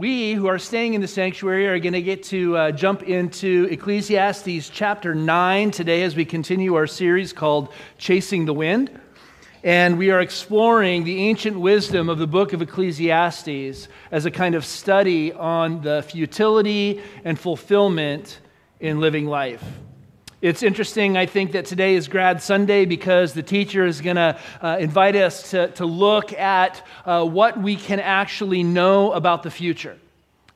we who are staying in the sanctuary are going to get to uh, jump into Ecclesiastes chapter 9 today as we continue our series called Chasing the Wind. And we are exploring the ancient wisdom of the book of Ecclesiastes as a kind of study on the futility and fulfillment in living life. It's interesting, I think, that today is Grad Sunday because the teacher is going to uh, invite us to, to look at uh, what we can actually know about the future.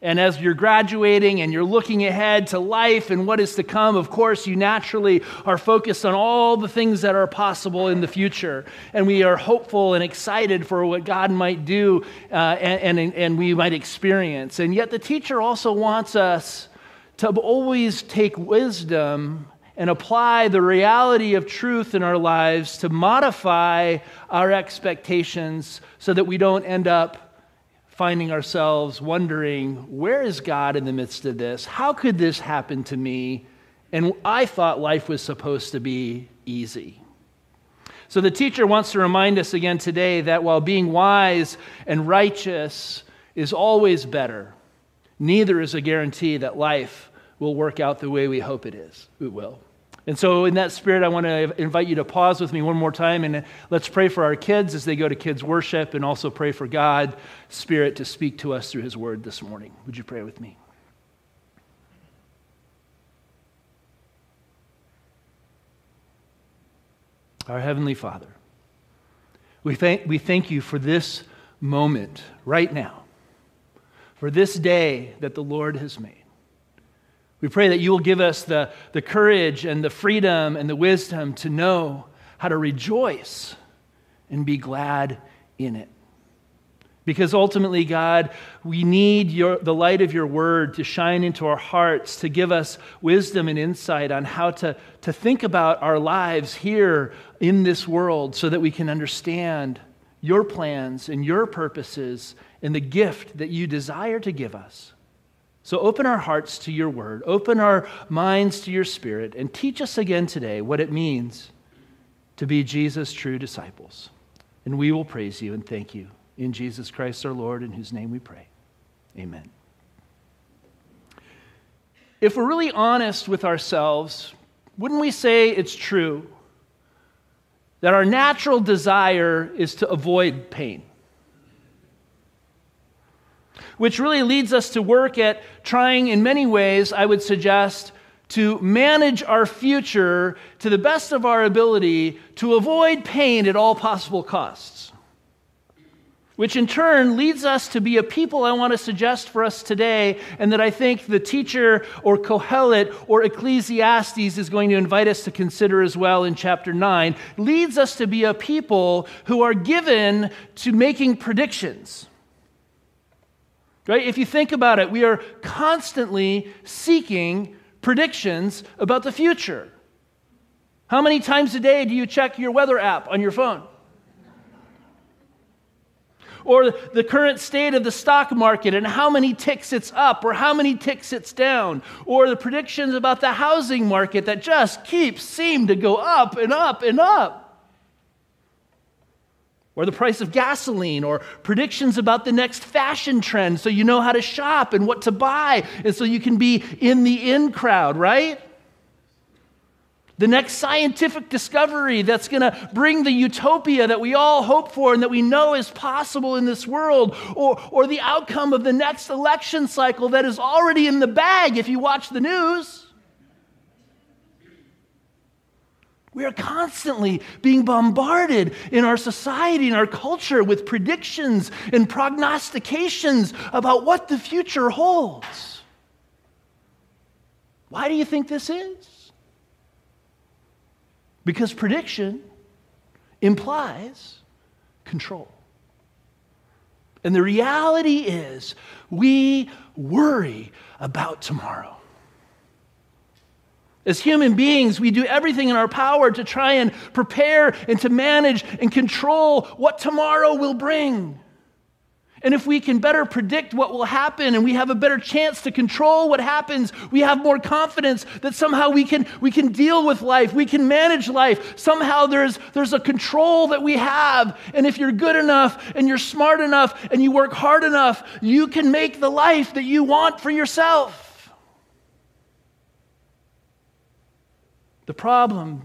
And as you're graduating and you're looking ahead to life and what is to come, of course, you naturally are focused on all the things that are possible in the future. And we are hopeful and excited for what God might do uh, and, and, and we might experience. And yet, the teacher also wants us to always take wisdom and apply the reality of truth in our lives to modify our expectations so that we don't end up finding ourselves wondering, where is God in the midst of this? How could this happen to me? And I thought life was supposed to be easy. So the teacher wants to remind us again today that while being wise and righteous is always better, neither is a guarantee that life will work out the way we hope it is. It will. And so, in that spirit, I want to invite you to pause with me one more time and let's pray for our kids as they go to kids' worship and also pray for God, Spirit, to speak to us through His word this morning. Would you pray with me? Our Heavenly Father, we thank, we thank you for this moment right now, for this day that the Lord has made. We pray that you will give us the, the courage and the freedom and the wisdom to know how to rejoice and be glad in it. Because ultimately, God, we need your, the light of your word to shine into our hearts, to give us wisdom and insight on how to, to think about our lives here in this world so that we can understand your plans and your purposes and the gift that you desire to give us. So open our hearts to your word, open our minds to your spirit, and teach us again today what it means to be Jesus' true disciples. And we will praise you and thank you in Jesus Christ our Lord, in whose name we pray. Amen. If we're really honest with ourselves, wouldn't we say it's true that our natural desire is to avoid pain? Which really leads us to work at trying, in many ways, I would suggest, to manage our future to the best of our ability to avoid pain at all possible costs. Which in turn leads us to be a people I want to suggest for us today, and that I think the teacher or Kohelet or Ecclesiastes is going to invite us to consider as well in chapter 9, leads us to be a people who are given to making predictions. Right? If you think about it, we are constantly seeking predictions about the future. How many times a day do you check your weather app on your phone? Or the current state of the stock market and how many ticks it's up or how many ticks it's down. Or the predictions about the housing market that just keeps seem to go up and up and up or the price of gasoline, or predictions about the next fashion trend so you know how to shop and what to buy, and so you can be in the in crowd, right? The next scientific discovery that's going to bring the utopia that we all hope for and that we know is possible in this world, or, or the outcome of the next election cycle that is already in the bag if you watch the news. We are constantly being bombarded in our society, in our culture, with predictions and prognostications about what the future holds. Why do you think this is? Because prediction implies control. And the reality is, we worry about tomorrow. As human beings, we do everything in our power to try and prepare and to manage and control what tomorrow will bring. And if we can better predict what will happen and we have a better chance to control what happens, we have more confidence that somehow we can, we can deal with life, we can manage life. Somehow there's, there's a control that we have. And if you're good enough and you're smart enough and you work hard enough, you can make the life that you want for yourself. The problem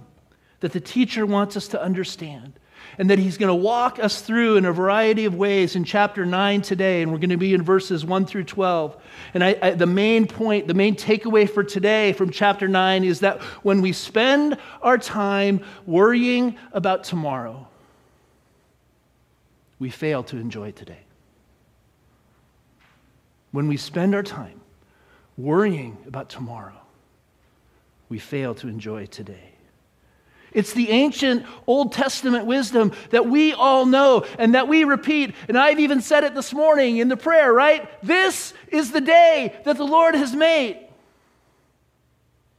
that the teacher wants us to understand and that he's going to walk us through in a variety of ways in chapter 9 today. And we're going to be in verses 1 through 12. And I, I, the main point, the main takeaway for today from chapter 9 is that when we spend our time worrying about tomorrow, we fail to enjoy today. When we spend our time worrying about tomorrow, we fail to enjoy today. It's the ancient Old Testament wisdom that we all know and that we repeat. And I've even said it this morning in the prayer, right? This is the day that the Lord has made.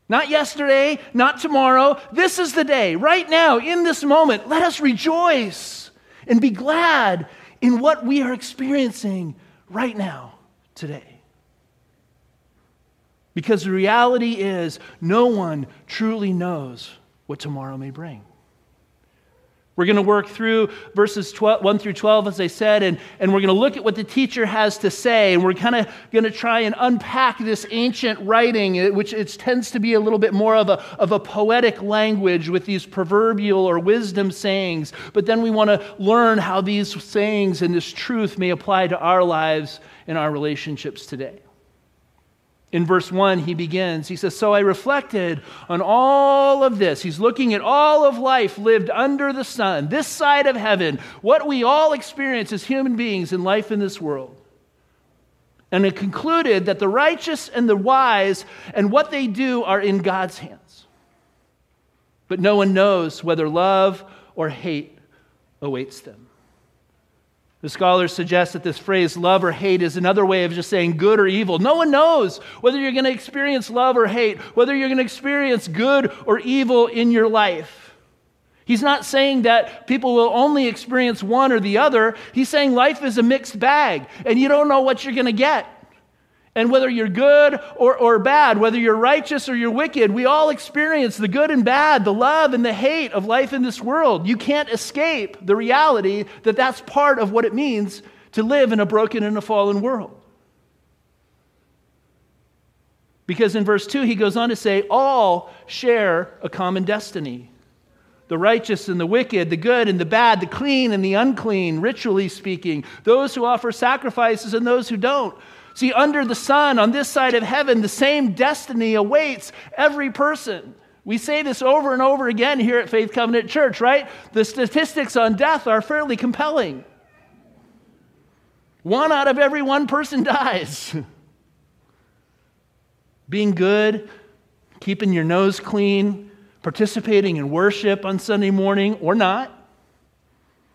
Not yesterday, not tomorrow. This is the day, right now, in this moment. Let us rejoice and be glad in what we are experiencing right now, today. Because the reality is, no one truly knows what tomorrow may bring. We're going to work through verses 12, 1 through 12, as I said, and, and we're going to look at what the teacher has to say. And we're kind of going to try and unpack this ancient writing, eh, which it tends to be a little bit more of a, of a poetic language with these proverbial or wisdom sayings. But then we want to learn how these sayings and this truth may apply to our lives and our relationships today. In verse 1, he begins, he says, So I reflected on all of this. He's looking at all of life lived under the sun, this side of heaven, what we all experience as human beings in life in this world. And it concluded that the righteous and the wise and what they do are in God's hands. But no one knows whether love or hate awaits them. The scholars suggest that this phrase, love or hate, is another way of just saying good or evil. No one knows whether you're going to experience love or hate, whether you're going to experience good or evil in your life. He's not saying that people will only experience one or the other. He's saying life is a mixed bag, and you don't know what you're going to get. And whether you're good or, or bad, whether you're righteous or you're wicked, we all experience the good and bad, the love and the hate of life in this world. You can't escape the reality that that's part of what it means to live in a broken and a fallen world. Because in verse 2, he goes on to say, All share a common destiny. The righteous and the wicked, the good and the bad, the clean and the unclean, ritually speaking, those who offer sacrifices and those who don't. See, under the sun, on this side of heaven, the same destiny awaits every person. We say this over and over again here at Faith Covenant Church, right? The statistics on death are fairly compelling. One out of every one person dies. Being good, keeping your nose clean, participating in worship on Sunday morning or not,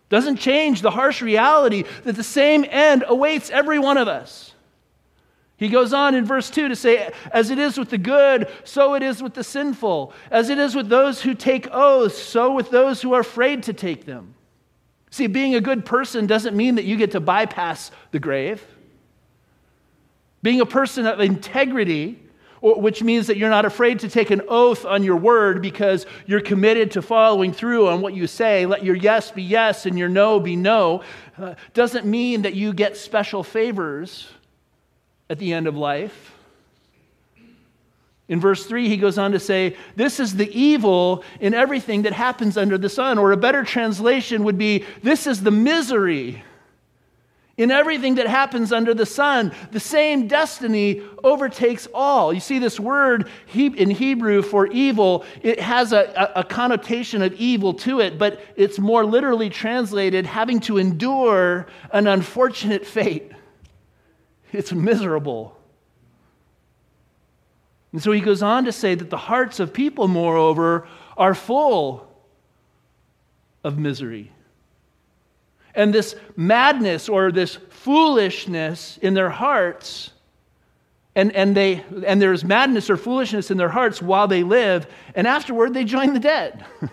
doesn't change the harsh reality that the same end awaits every one of us. He goes on in verse 2 to say, As it is with the good, so it is with the sinful. As it is with those who take oaths, so with those who are afraid to take them. See, being a good person doesn't mean that you get to bypass the grave. Being a person of integrity, which means that you're not afraid to take an oath on your word because you're committed to following through on what you say, let your yes be yes and your no be no, uh, doesn't mean that you get special favors at the end of life. In verse 3, he goes on to say, This is the evil in everything that happens under the sun. Or a better translation would be, This is the misery in everything that happens under the sun. The same destiny overtakes all. You see, this word in Hebrew for evil, it has a, a connotation of evil to it, but it's more literally translated having to endure an unfortunate fate. It's miserable. And so he goes on to say that the hearts of people, moreover, are full of misery. And this madness or this foolishness in their hearts, and, and, they, and there's madness or foolishness in their hearts while they live, and afterward they join the dead.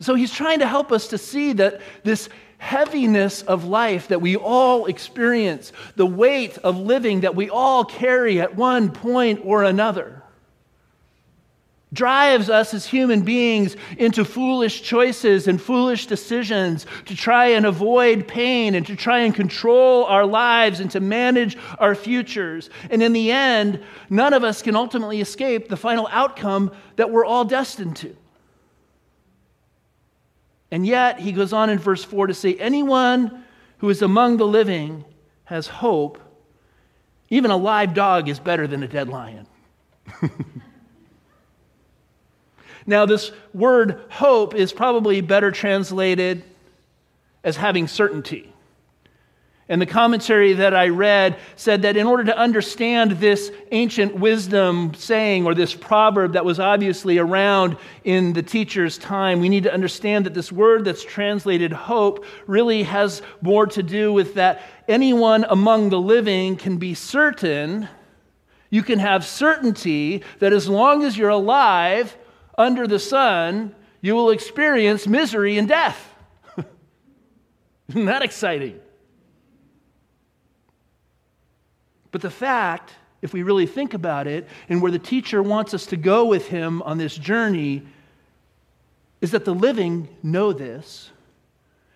so he's trying to help us to see that this heaviness of life that we all experience, the weight of living that we all carry at one point or another drives us as human beings into foolish choices and foolish decisions to try and avoid pain and to try and control our lives and to manage our futures. And in the end, none of us can ultimately escape the final outcome that we're all destined to. And yet, he goes on in verse 4 to say, anyone who is among the living has hope. Even a live dog is better than a dead lion. Now, this word hope is probably better translated as having certainty. And the commentary that I read said that in order to understand this ancient wisdom saying or this proverb that was obviously around in the teacher's time, we need to understand that this word that's translated hope really has more to do with that anyone among the living can be certain. You can have certainty that as long as you're alive, under the sun, you will experience misery and death. Isn't that exciting? But the fact, if we really think about it, and where the teacher wants us to go with him on this journey, is that the living know this,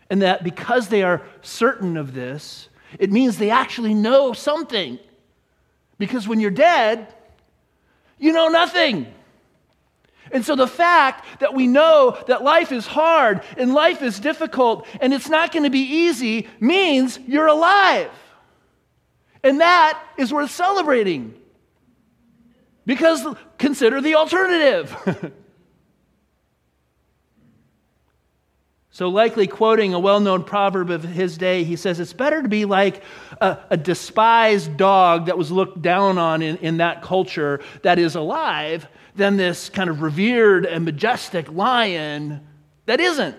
and that because they are certain of this, it means they actually know something. Because when you're dead, you know nothing. And so the fact that we know that life is hard and life is difficult and it's not going to be easy means you're alive. And that is worth celebrating. Because consider the alternative. so, likely quoting a well known proverb of his day, he says, It's better to be like a, a despised dog that was looked down on in, in that culture that is alive than this kind of revered and majestic lion that isn't.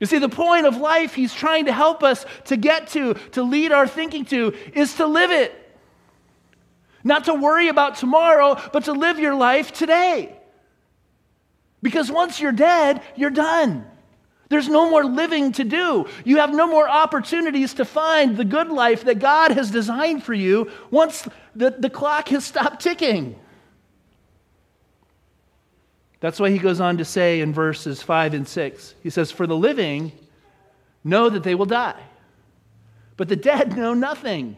You see, the point of life he's trying to help us to get to, to lead our thinking to, is to live it. Not to worry about tomorrow, but to live your life today. Because once you're dead, you're done. There's no more living to do. You have no more opportunities to find the good life that God has designed for you once the, the clock has stopped ticking. That's why he goes on to say in verses 5 and 6 he says, For the living know that they will die, but the dead know nothing.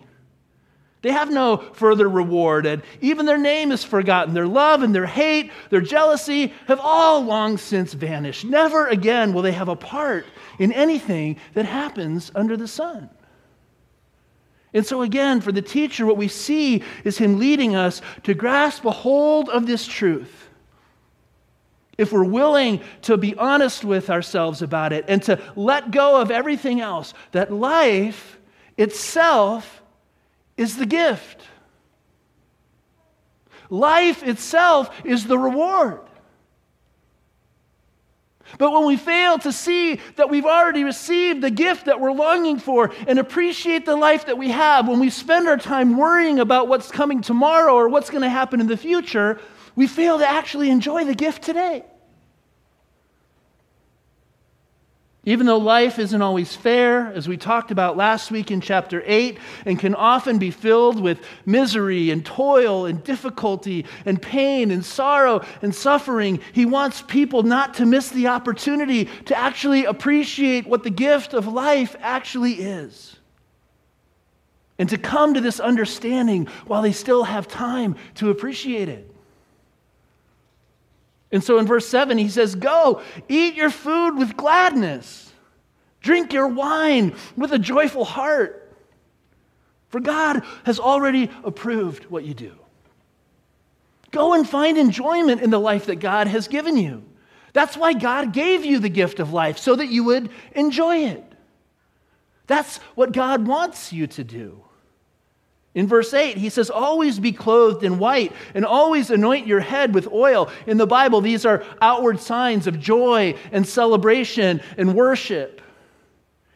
They have no further reward, and even their name is forgotten. Their love and their hate, their jealousy have all long since vanished. Never again will they have a part in anything that happens under the sun. And so, again, for the teacher, what we see is him leading us to grasp a hold of this truth if we're willing to be honest with ourselves about it and to let go of everything else, that life itself is the gift. Life itself is the reward. But when we fail to see that we've already received the gift that we're longing for and appreciate the life that we have, when we spend our time worrying about what's coming tomorrow or what's going to happen in the future, we fail to actually enjoy the gift today. Even though life isn't always fair, as we talked about last week in chapter 8, and can often be filled with misery and toil and difficulty and pain and sorrow and suffering, he wants people not to miss the opportunity to actually appreciate what the gift of life actually is. And to come to this understanding while they still have time to appreciate it. And so in verse 7, he says, Go, eat your food with gladness, drink your wine with a joyful heart. For God has already approved what you do. Go and find enjoyment in the life that God has given you. That's why God gave you the gift of life, so that you would enjoy it. That's what God wants you to do. In verse 8, he says, Always be clothed in white and always anoint your head with oil. In the Bible, these are outward signs of joy and celebration and worship.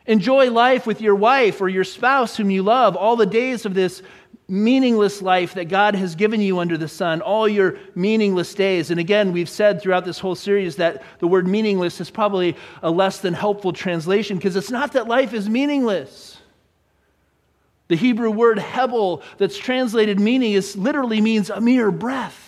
Enjoy life with your wife or your spouse whom you love all the days of this meaningless life that God has given you under the sun, all your meaningless days. And again, we've said throughout this whole series that the word meaningless is probably a less than helpful translation because it's not that life is meaningless. The Hebrew word hebel that's translated meaning is literally means a mere breath.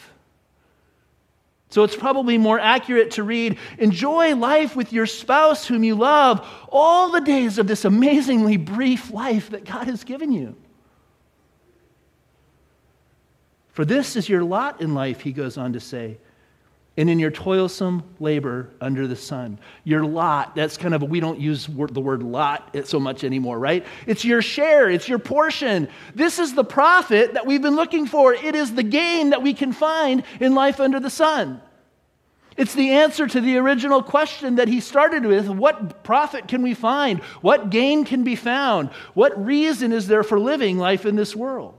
So it's probably more accurate to read Enjoy life with your spouse whom you love all the days of this amazingly brief life that God has given you. For this is your lot in life, he goes on to say, and in your toilsome labor under the sun. Your lot, that's kind of, we don't use the word lot so much anymore, right? It's your share, it's your portion. This is the profit that we've been looking for. It is the gain that we can find in life under the sun. It's the answer to the original question that he started with what profit can we find? What gain can be found? What reason is there for living life in this world?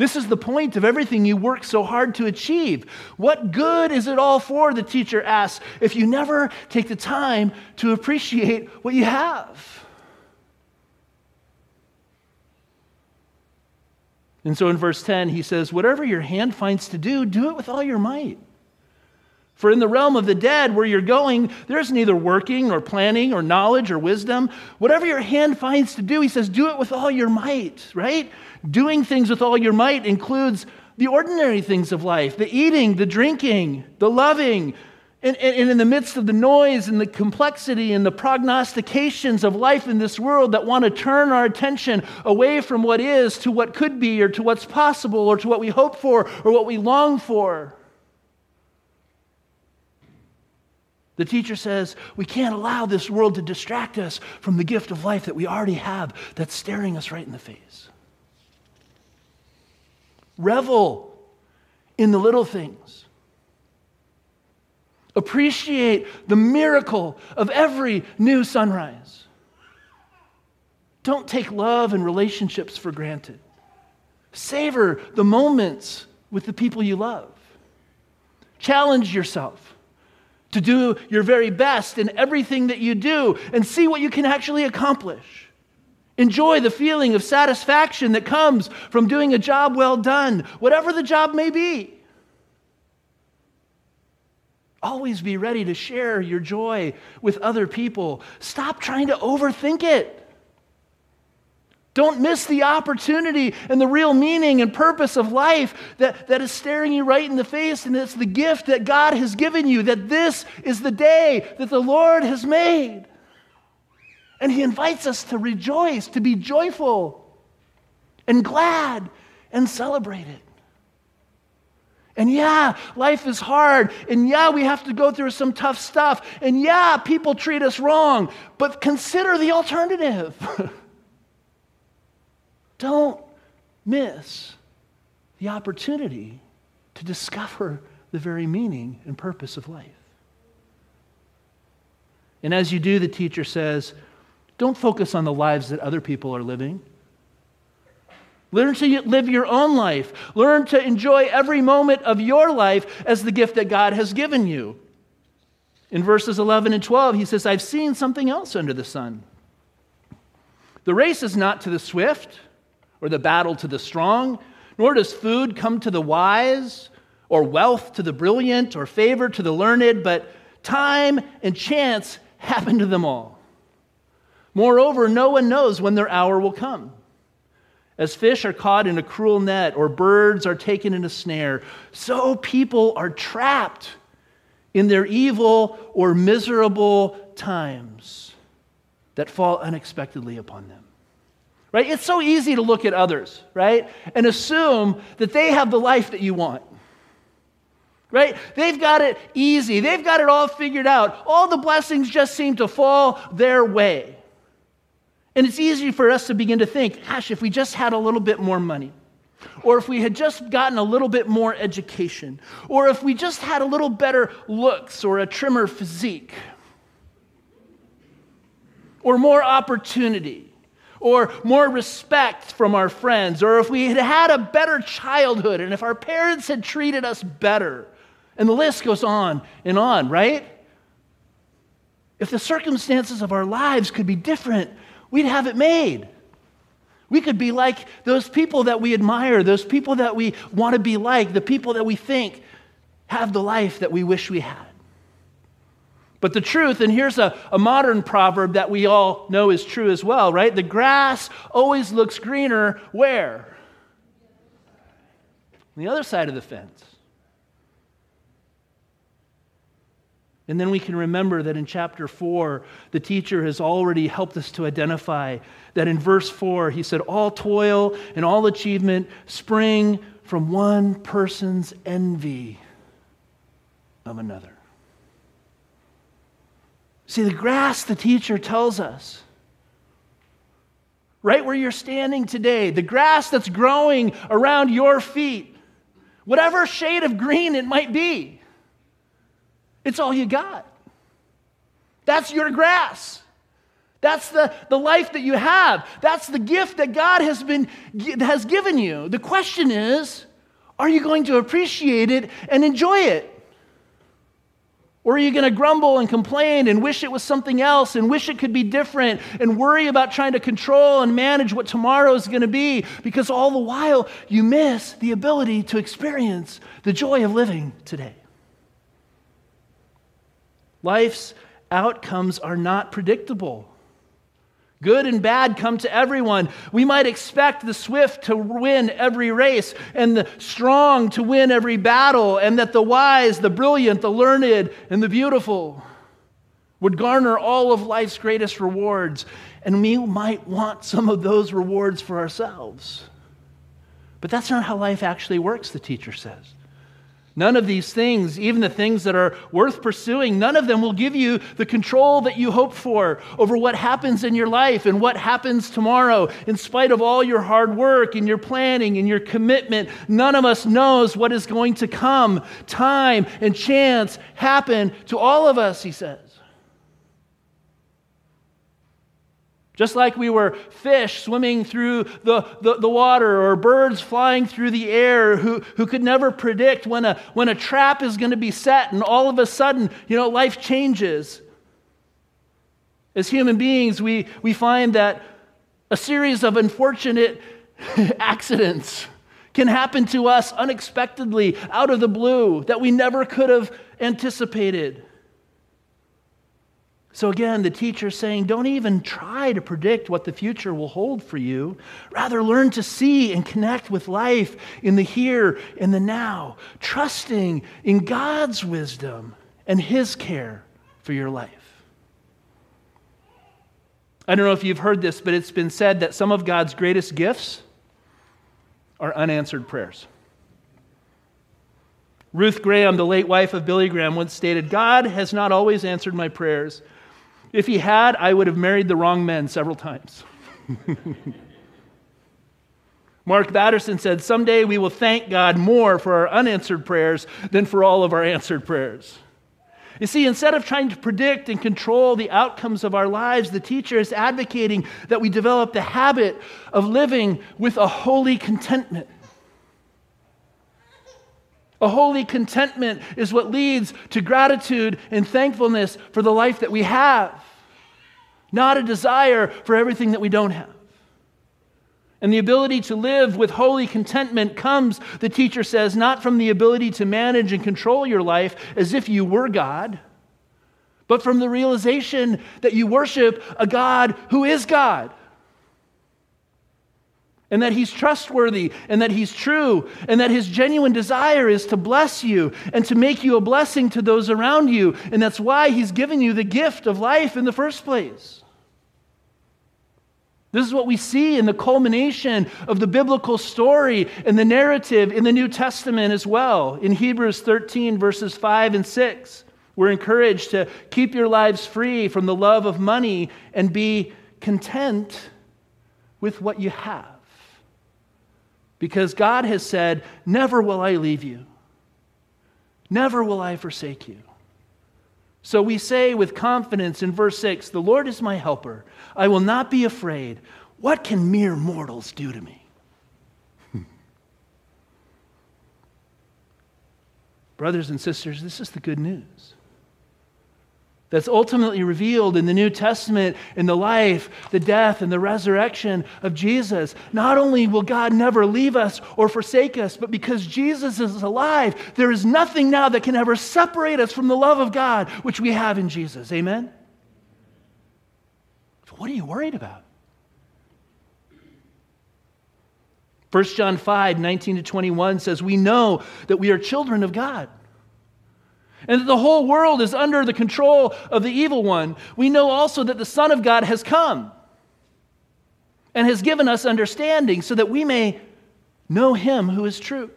This is the point of everything you work so hard to achieve. What good is it all for, the teacher asks, if you never take the time to appreciate what you have? And so in verse 10, he says, Whatever your hand finds to do, do it with all your might. For in the realm of the dead, where you're going, there's neither working nor planning or knowledge or wisdom. Whatever your hand finds to do, he says, do it with all your might, right? Doing things with all your might includes the ordinary things of life the eating, the drinking, the loving. And, and, in the midst of the noise and the complexity and the prognostications of life in this world that want to turn our attention away from what is to what could be or to what's possible or to what we hope for or what we long for. The teacher says we can't allow this world to distract us from the gift of life that we already have that's staring us right in the face. Revel in the little things. Appreciate the miracle of every new sunrise. Don't take love and relationships for granted. Savor the moments with the people you love. Challenge yourself to do your very best in everything that you do and see what you can actually accomplish. Enjoy the feeling of satisfaction that comes from doing a job well done, whatever the job may be. Always be ready to share your joy with other people. Stop trying to overthink it. Don't miss the opportunity and the real meaning and purpose of life that, that is staring you right in the face, and it's the gift that God has given you, that this is the day that the Lord has made. And he invites us to rejoice, to be joyful and glad and celebrate it. And yeah, life is hard. And yeah, we have to go through some tough stuff. And yeah, people treat us wrong. But consider the alternative. Don't miss the opportunity to discover the very meaning and purpose of life. And as you do, the teacher says, don't focus on the lives that other people are living. Learn to live your own life. Learn to enjoy every moment of your life as the gift that God has given you. In verses 11 and 12, he says, I've seen something else under the sun. The race is not to the swift or the battle to the strong, nor does food come to the wise, or wealth to the brilliant, or favor to the learned, but time and chance happen to them all. Moreover, no one knows when their hour will come. As fish are caught in a cruel net, or birds are taken in a snare, so people are trapped in their evil or miserable times that fall unexpectedly upon them. Right? It's so easy to look at others, right? And assume that they have the life that you want. Right? They've got it easy. They've got it all figured out. All the blessings just seem to fall their way. And it's easy for us to begin to think, gosh, if we just had a little bit more money, or if we had just gotten a little bit more education, or if we just had a little better looks or a trimmer physique, or more opportunity, or more respect from our friends, or if we had had a better childhood, and if our parents had treated us better, and the list goes on and on, right? If the circumstances of our lives could be different, we'd have it made. We could be like those people that we admire, those people that we want to be like, the people that we think have the life that we wish we had. But the truth, and here's a, a modern proverb that we all know is true as well, right? The grass always looks greener where? On the other side of the fence. And then we can remember that in chapter 4, the teacher has already helped us to identify that in verse 4, he said, All toil and all achievement spring from one person's envy of another. See, the grass, the teacher tells us, right where you're standing today, the grass that's growing around your feet, whatever shade of green it might be, it's all you got. That's your grass. That's the, the life that you have. That's the gift that God has, been, has given you. The question is are you going to appreciate it and enjoy it? Or are you going to grumble and complain and wish it was something else and wish it could be different and worry about trying to control and manage what tomorrow is going to be because all the while you miss the ability to experience the joy of living today? Life's outcomes are not predictable. Good and bad come to everyone. We might expect the swift to win every race and the strong to win every battle, and that the wise, the brilliant, the learned, and the beautiful would garner all of life's greatest rewards. And we might want some of those rewards for ourselves. But that's not how life actually works, the teacher says. None of these things, even the things that are worth pursuing, none of them will give you the control that you hope for over what happens in your life and what happens tomorrow. In spite of all your hard work and your planning and your commitment, none of us knows what is going to come. Time and chance happen to all of us, he says. Just like we were fish swimming through the, the, the, water or birds flying through the air who, who could never predict when a, when a trap is going to be set and all of a sudden, you know, life changes. As human beings, we, we find that a series of unfortunate accidents can happen to us unexpectedly out of the blue that we never could have anticipated. So again, the teacher saying, don't even try to predict what the future will hold for you. Rather, learn to see and connect with life in the here and the now, trusting in God's wisdom and His care for your life. I don't know if you've heard this, but it's been said that some of God's greatest gifts are unanswered prayers. Ruth Graham, the late wife of Billy Graham, once stated God has not always answered my prayers if he had, I would have married the wrong men several times. Mark Batterson said, Someday we will thank God more for our unanswered prayers than for all of our answered prayers. You see, instead of trying to predict and control the outcomes of our lives, the teacher is advocating that we develop the habit of living with a holy contentment. A holy contentment is what leads to gratitude and thankfulness for the life that we have, not a desire for everything that we don't have. And the ability to live with holy contentment comes, the teacher says, not from the ability to manage and control your life as if you were God, but from the realization that you worship a God who is God and that he's trustworthy and that he's true and that his genuine desire is to bless you and to make you a blessing to those around you. And that's why he's given you the gift of life in the first place. This is what we see in the culmination of the biblical story and the narrative in the New Testament as well. In Hebrews 13, verses 5 and 6, we're encouraged to keep your lives free from the love of money and be content with what you have. Because God has said, Never will I leave you, never will I forsake you. So we say with confidence in verse 6 The Lord is my helper. I will not be afraid. What can mere mortals do to me? Brothers and sisters, this is the good news. That's ultimately revealed in the New Testament in the life, the death, and the resurrection of Jesus. Not only will God never leave us or forsake us, but because Jesus is alive, there is nothing now that can ever separate us from the love of God, which we have in Jesus. Amen? What are you worried about? 1 John 5, 19 to 21 says, We know that we are children of God and that the whole world is under the control of the evil one. We know also that the Son of God has come and has given us understanding so that we may know him who is true.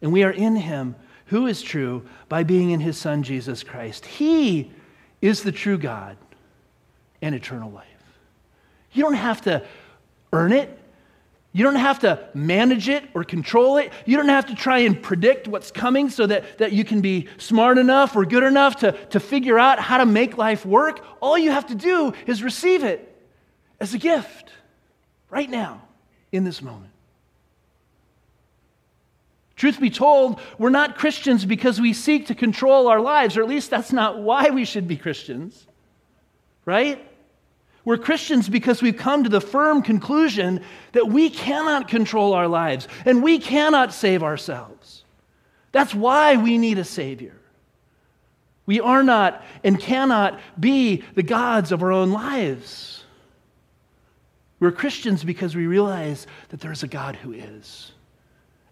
And we are in him who is true by being in his Son, Jesus Christ. He is the true God and eternal life. You don't have to earn it. You don't have to manage it or control it. You don't have to try and predict what's coming so that, that you can be smart enough or good enough to, to figure out how to make life work. All you have to do is receive it as a gift right now in this moment. Truth be told, we're not Christians because we seek to control our lives, or at least that's not why we should be Christians, right? We're Christians because we've come to the firm conclusion that we cannot control our lives and we cannot save ourselves. That's why we need a Savior. We are not and cannot be the gods of our own lives. We're Christians because we realize that there's a God who is.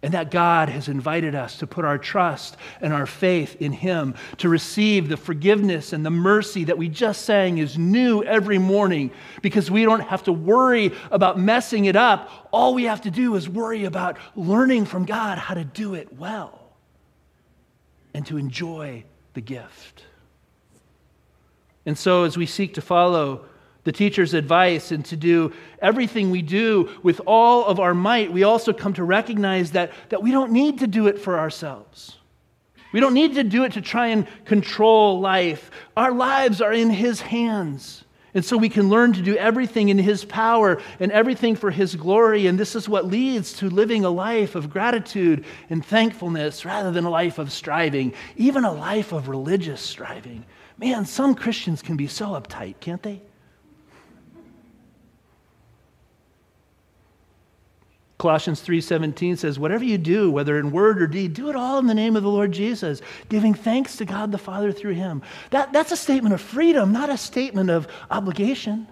And that God has invited us to put our trust and our faith in Him, to receive the forgiveness and the mercy that we just sang is new every morning because we don't have to worry about messing it up. All we have to do is worry about learning from God how to do it well and to enjoy the gift. And so, as we seek to follow the teacher's advice and to do everything we do with all of our might, we also come to recognize that, that we don't need to do it for ourselves. We don't need to do it to try and control life. Our lives are in His hands. And so we can learn to do everything in His power and everything for His glory. And this is what leads to living a life of gratitude and thankfulness rather than a life of striving, even a life of religious striving. Man, some Christians can be so uptight, can't they? Colossians 3:17 says, "Whatever you do, whether in word or deed, do it all in the name of the Lord Jesus, giving thanks to God the Father through him." That, that's a statement of freedom, not a statement of obligation.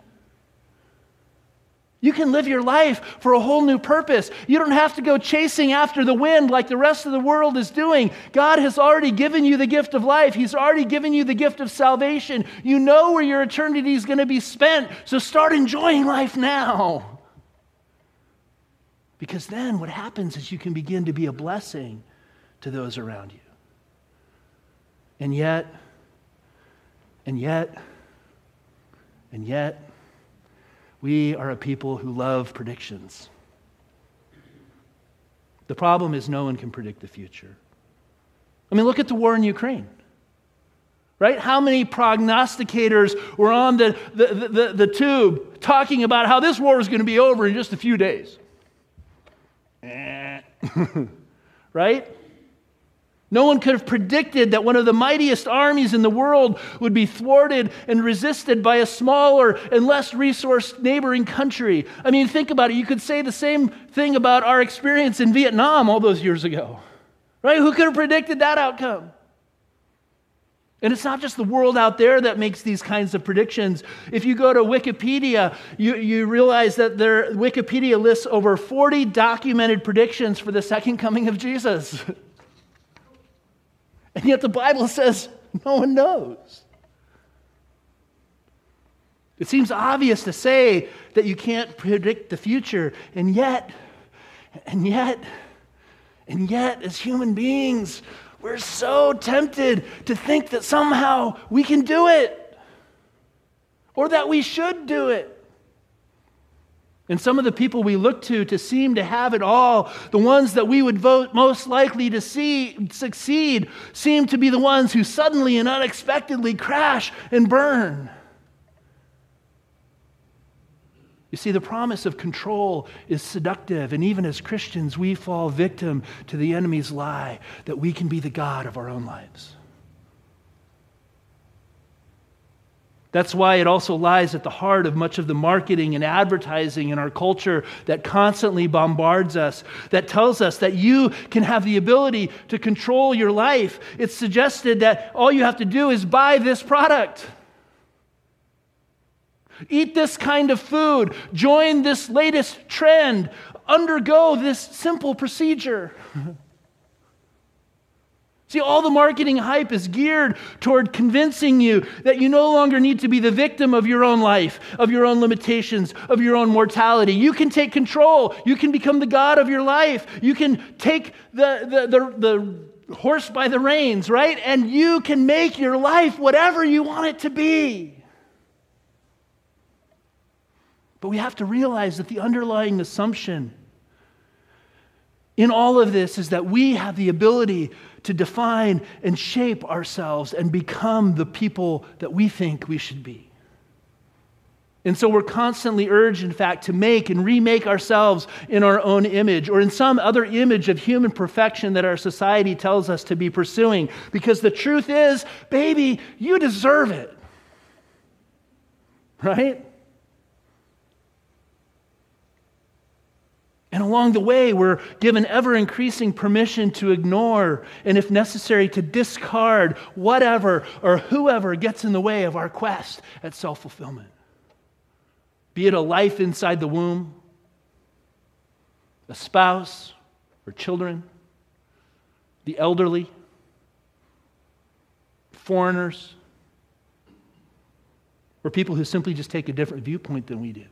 You can live your life for a whole new purpose. You don't have to go chasing after the wind like the rest of the world is doing. God has already given you the gift of life. He's already given you the gift of salvation. You know where your eternity is going to be spent, so start enjoying life now. Because then what happens is you can begin to be a blessing to those around you. And yet, and yet, and yet, we are a people who love predictions. The problem is no one can predict the future. I mean, look at the war in Ukraine. Right? How many prognosticators were on the, the, the, the, tube talking about how this war is going to be over in just a few days? Eh. right? No one could have predicted that one of the mightiest armies in the world would be thwarted and resisted by a smaller and less resourced neighboring country. I mean, think about it. You could say the same thing about our experience in Vietnam all those years ago, right? Who could have predicted that outcome? And it's not just the world out there that makes these kinds of predictions. If you go to Wikipedia, you, you realize that their Wikipedia lists over 40 documented predictions for the second coming of Jesus. and yet the Bible says no one knows. It seems obvious to say that you can't predict the future, and yet, and yet, and yet, as human beings, we're so tempted to think that somehow we can do it or that we should do it. And some of the people we look to to seem to have it all, the ones that we would vote most likely to see succeed, seem to be the ones who suddenly and unexpectedly crash and burn. You see, the promise of control is seductive, and even as Christians, we fall victim to the enemy's lie that we can be the God of our own lives. That's why it also lies at the heart of much of the marketing and advertising in our culture that constantly bombards us, that tells us that you can have the ability to control your life. It's suggested that all you have to do is buy this product. Eat this kind of food, join this latest trend, undergo this simple procedure. See, all the marketing hype is geared toward convincing you that you no longer need to be the victim of your own life, of your own limitations, of your own mortality. You can take control. You can become the God of your life. You can take the, the, the, the horse by the reins, right? And you can make your life whatever you want it to be. But we have to realize that the underlying assumption in all of this is that we have the ability to define and shape ourselves and become the people that we think we should be. And so we're constantly urged, in fact, to make and remake ourselves in our own image or in some other image of human perfection that our society tells us to be pursuing. Because the truth is, baby, you deserve it. Right? And along the way, we're given ever increasing permission to ignore and, if necessary, to discard whatever or whoever gets in the way of our quest at self fulfillment. Be it a life inside the womb, a spouse or children, the elderly, foreigners, or people who simply just take a different viewpoint than we do.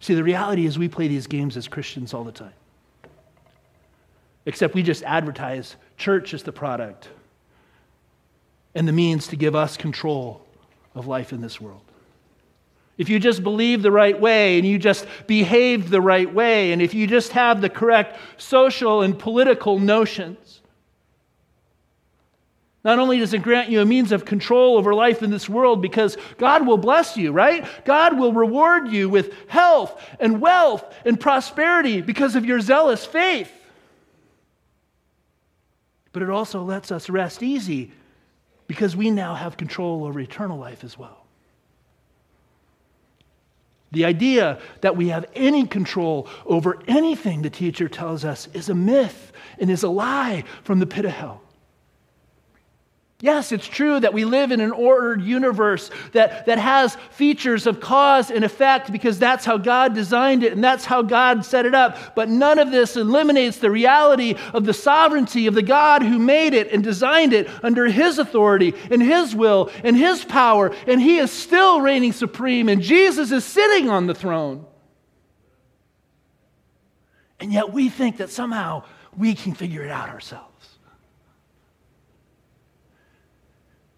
See, the reality is we play these games as Christians all the time. Except we just advertise church as the product and the means to give us control of life in this world. If you just believe the right way and you just behave the right way, and if you just have the correct social and political notions, not only does it grant you a means of control over life in this world because God will bless you, right? God will reward you with health and wealth and prosperity because of your zealous faith. But it also lets us rest easy because we now have control over eternal life as well. The idea that we have any control over anything, the teacher tells us, is a myth and is a lie from the pit of hell. Yes, it's true that we live in an ordered universe that, that has features of cause and effect because that's how God designed it and that's how God set it up. But none of this eliminates the reality of the sovereignty of the God who made it and designed it under His authority and His will and His power. And He is still reigning supreme, and Jesus is sitting on the throne. And yet we think that somehow we can figure it out ourselves.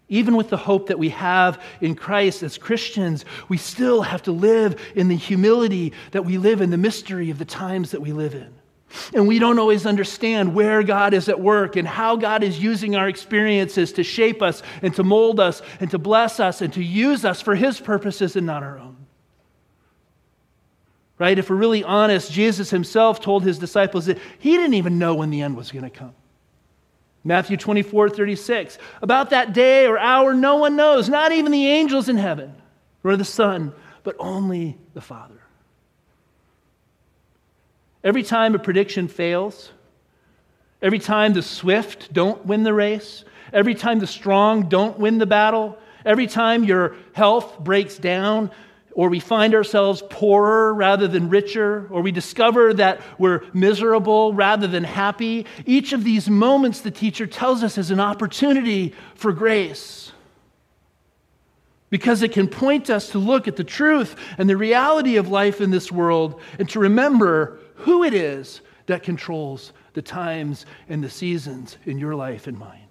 Even with the hope that we have in Christ as Christians, we still have to live in the humility that we live in, the mystery of the times that we live in. And we don't always understand where God is at work and how God is using our experiences to shape us and to mold us and to bless us and to use us for His purposes and not our own. Right? If we're really honest, Jesus Himself told His disciples that He didn't even know when the end was going to come. Matthew 24, 36. About that day or hour, no one knows, not even the angels in heaven, nor the Son, but only the Father. Every time a prediction fails, every time the swift don't win the race, every time the strong don't win the battle, every time your health breaks down, or we find ourselves poorer rather than richer, or we discover that we're miserable rather than happy. Each of these moments, the teacher tells us, is an opportunity for grace. Because it can point us to look at the truth and the reality of life in this world and to remember who it is that controls the times and the seasons in your life and mine.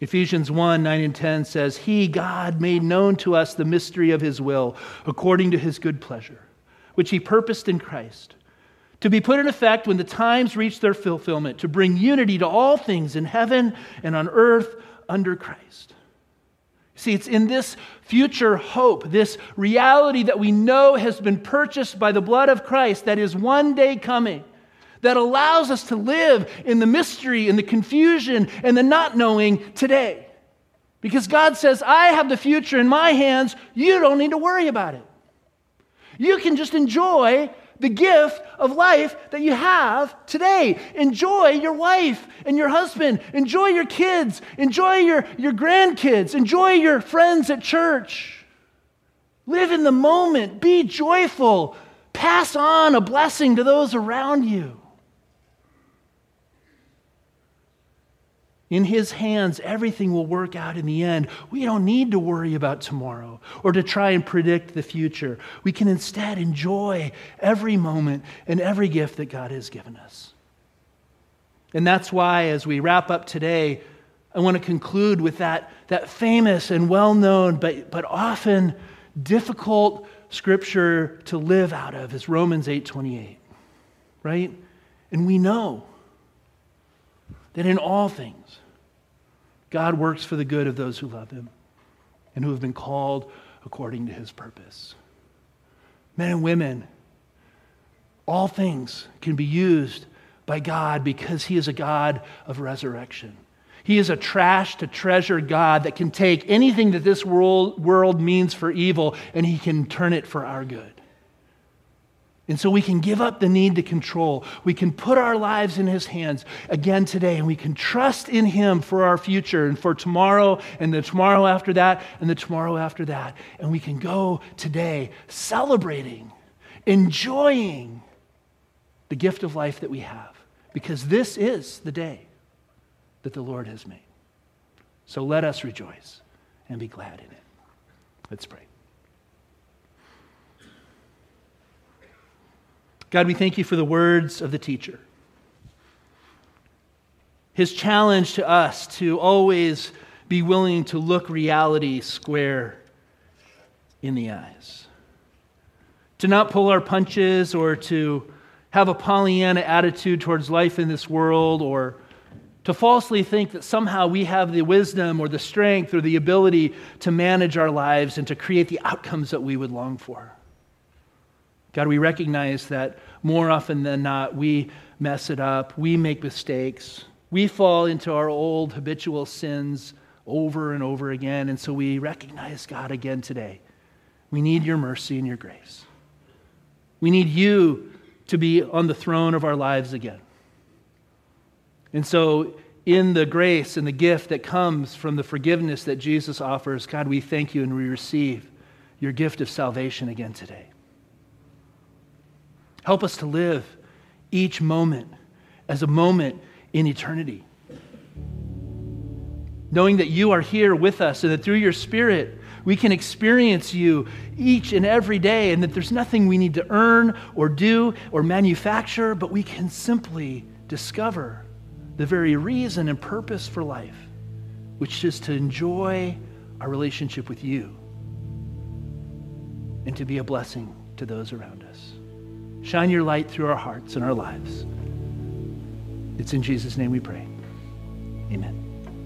Ephesians 1 9 and 10 says, He, God, made known to us the mystery of His will, according to His good pleasure, which He purposed in Christ, to be put in effect when the times reach their fulfillment, to bring unity to all things in heaven and on earth under Christ. See, it's in this future hope, this reality that we know has been purchased by the blood of Christ, that is one day coming that allows us to live in the mystery and the confusion and the not knowing today. Because God says, I have the future in my hands. You don't need to worry about it. You can just enjoy the gift of life that you have today. Enjoy your wife and your husband. Enjoy your kids. Enjoy your, your grandkids. Enjoy your friends at church. Live in the moment. Be joyful. Pass on a blessing to those around you. In His hands, everything will work out in the end. We don't need to worry about tomorrow or to try and predict the future. We can instead enjoy every moment and every gift that God has given us. And that's why, as we wrap up today, I want to conclude with that, that famous and well known, but, but often difficult scripture to live out of is Romans 8 28. Right? And we know that in all things, God works for the good of those who love him and who have been called according to his purpose. Men and women, all things can be used by God because he is a God of resurrection. He is a trash to treasure God that can take anything that this world, world means for evil and he can turn it for our good. And so we can give up the need to control. We can put our lives in His hands again today, and we can trust in Him for our future and for tomorrow and the tomorrow after that and the tomorrow after that. And we can go today celebrating, enjoying the gift of life that we have, because this is the day that the Lord has made. So let us rejoice and be glad in it. Let's pray. God, we thank you for the words of the teacher. His challenge to us to always be willing to look reality square in the eyes, to not pull our punches or to have a Pollyanna attitude towards life in this world or to falsely think that somehow we have the wisdom or the strength or the ability to manage our lives and to create the outcomes that we would long for. God, we recognize that more often than not, we mess it up, we make mistakes, we fall into our old habitual sins over and over again. And so we recognize God again today. We need your mercy and your grace. We need you to be on the throne of our lives again. And so, in the grace and the gift that comes from the forgiveness that Jesus offers, God, we thank you and we receive your gift of salvation again today. Help us to live each moment as a moment in eternity. Knowing that you are here with us and that through your Spirit, we can experience you each and every day, and that there's nothing we need to earn or do or manufacture, but we can simply discover the very reason and purpose for life, which is to enjoy our relationship with you and to be a blessing to those around us. Shine your light through our hearts and our lives. It's in Jesus' name we pray. Amen.